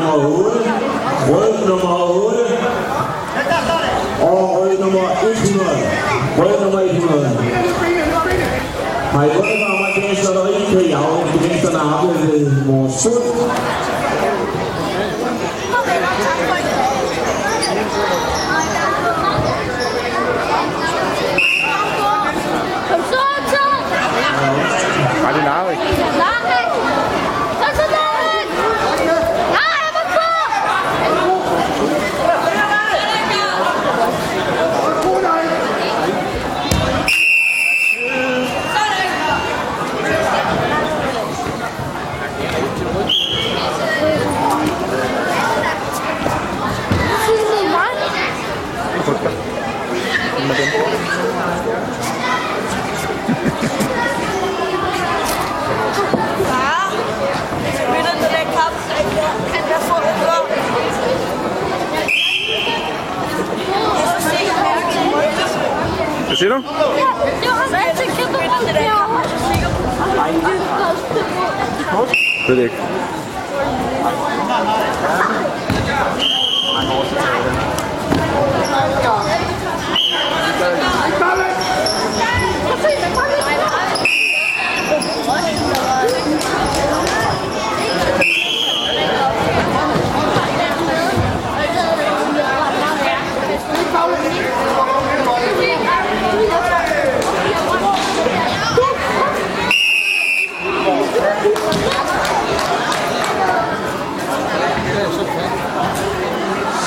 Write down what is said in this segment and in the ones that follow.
nummer 8, rød nummer 8 og rød nummer 100. Rød nummer 100. Har I vundet med amerikansk lotteri, kan I afvente gevinsterne arbejde ved vores sund. Hvad siger du? Det var jeg. Ved det ikke.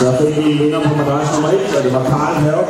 Så fik vi vinder på madras nummer 1, og det var Karl Herrup.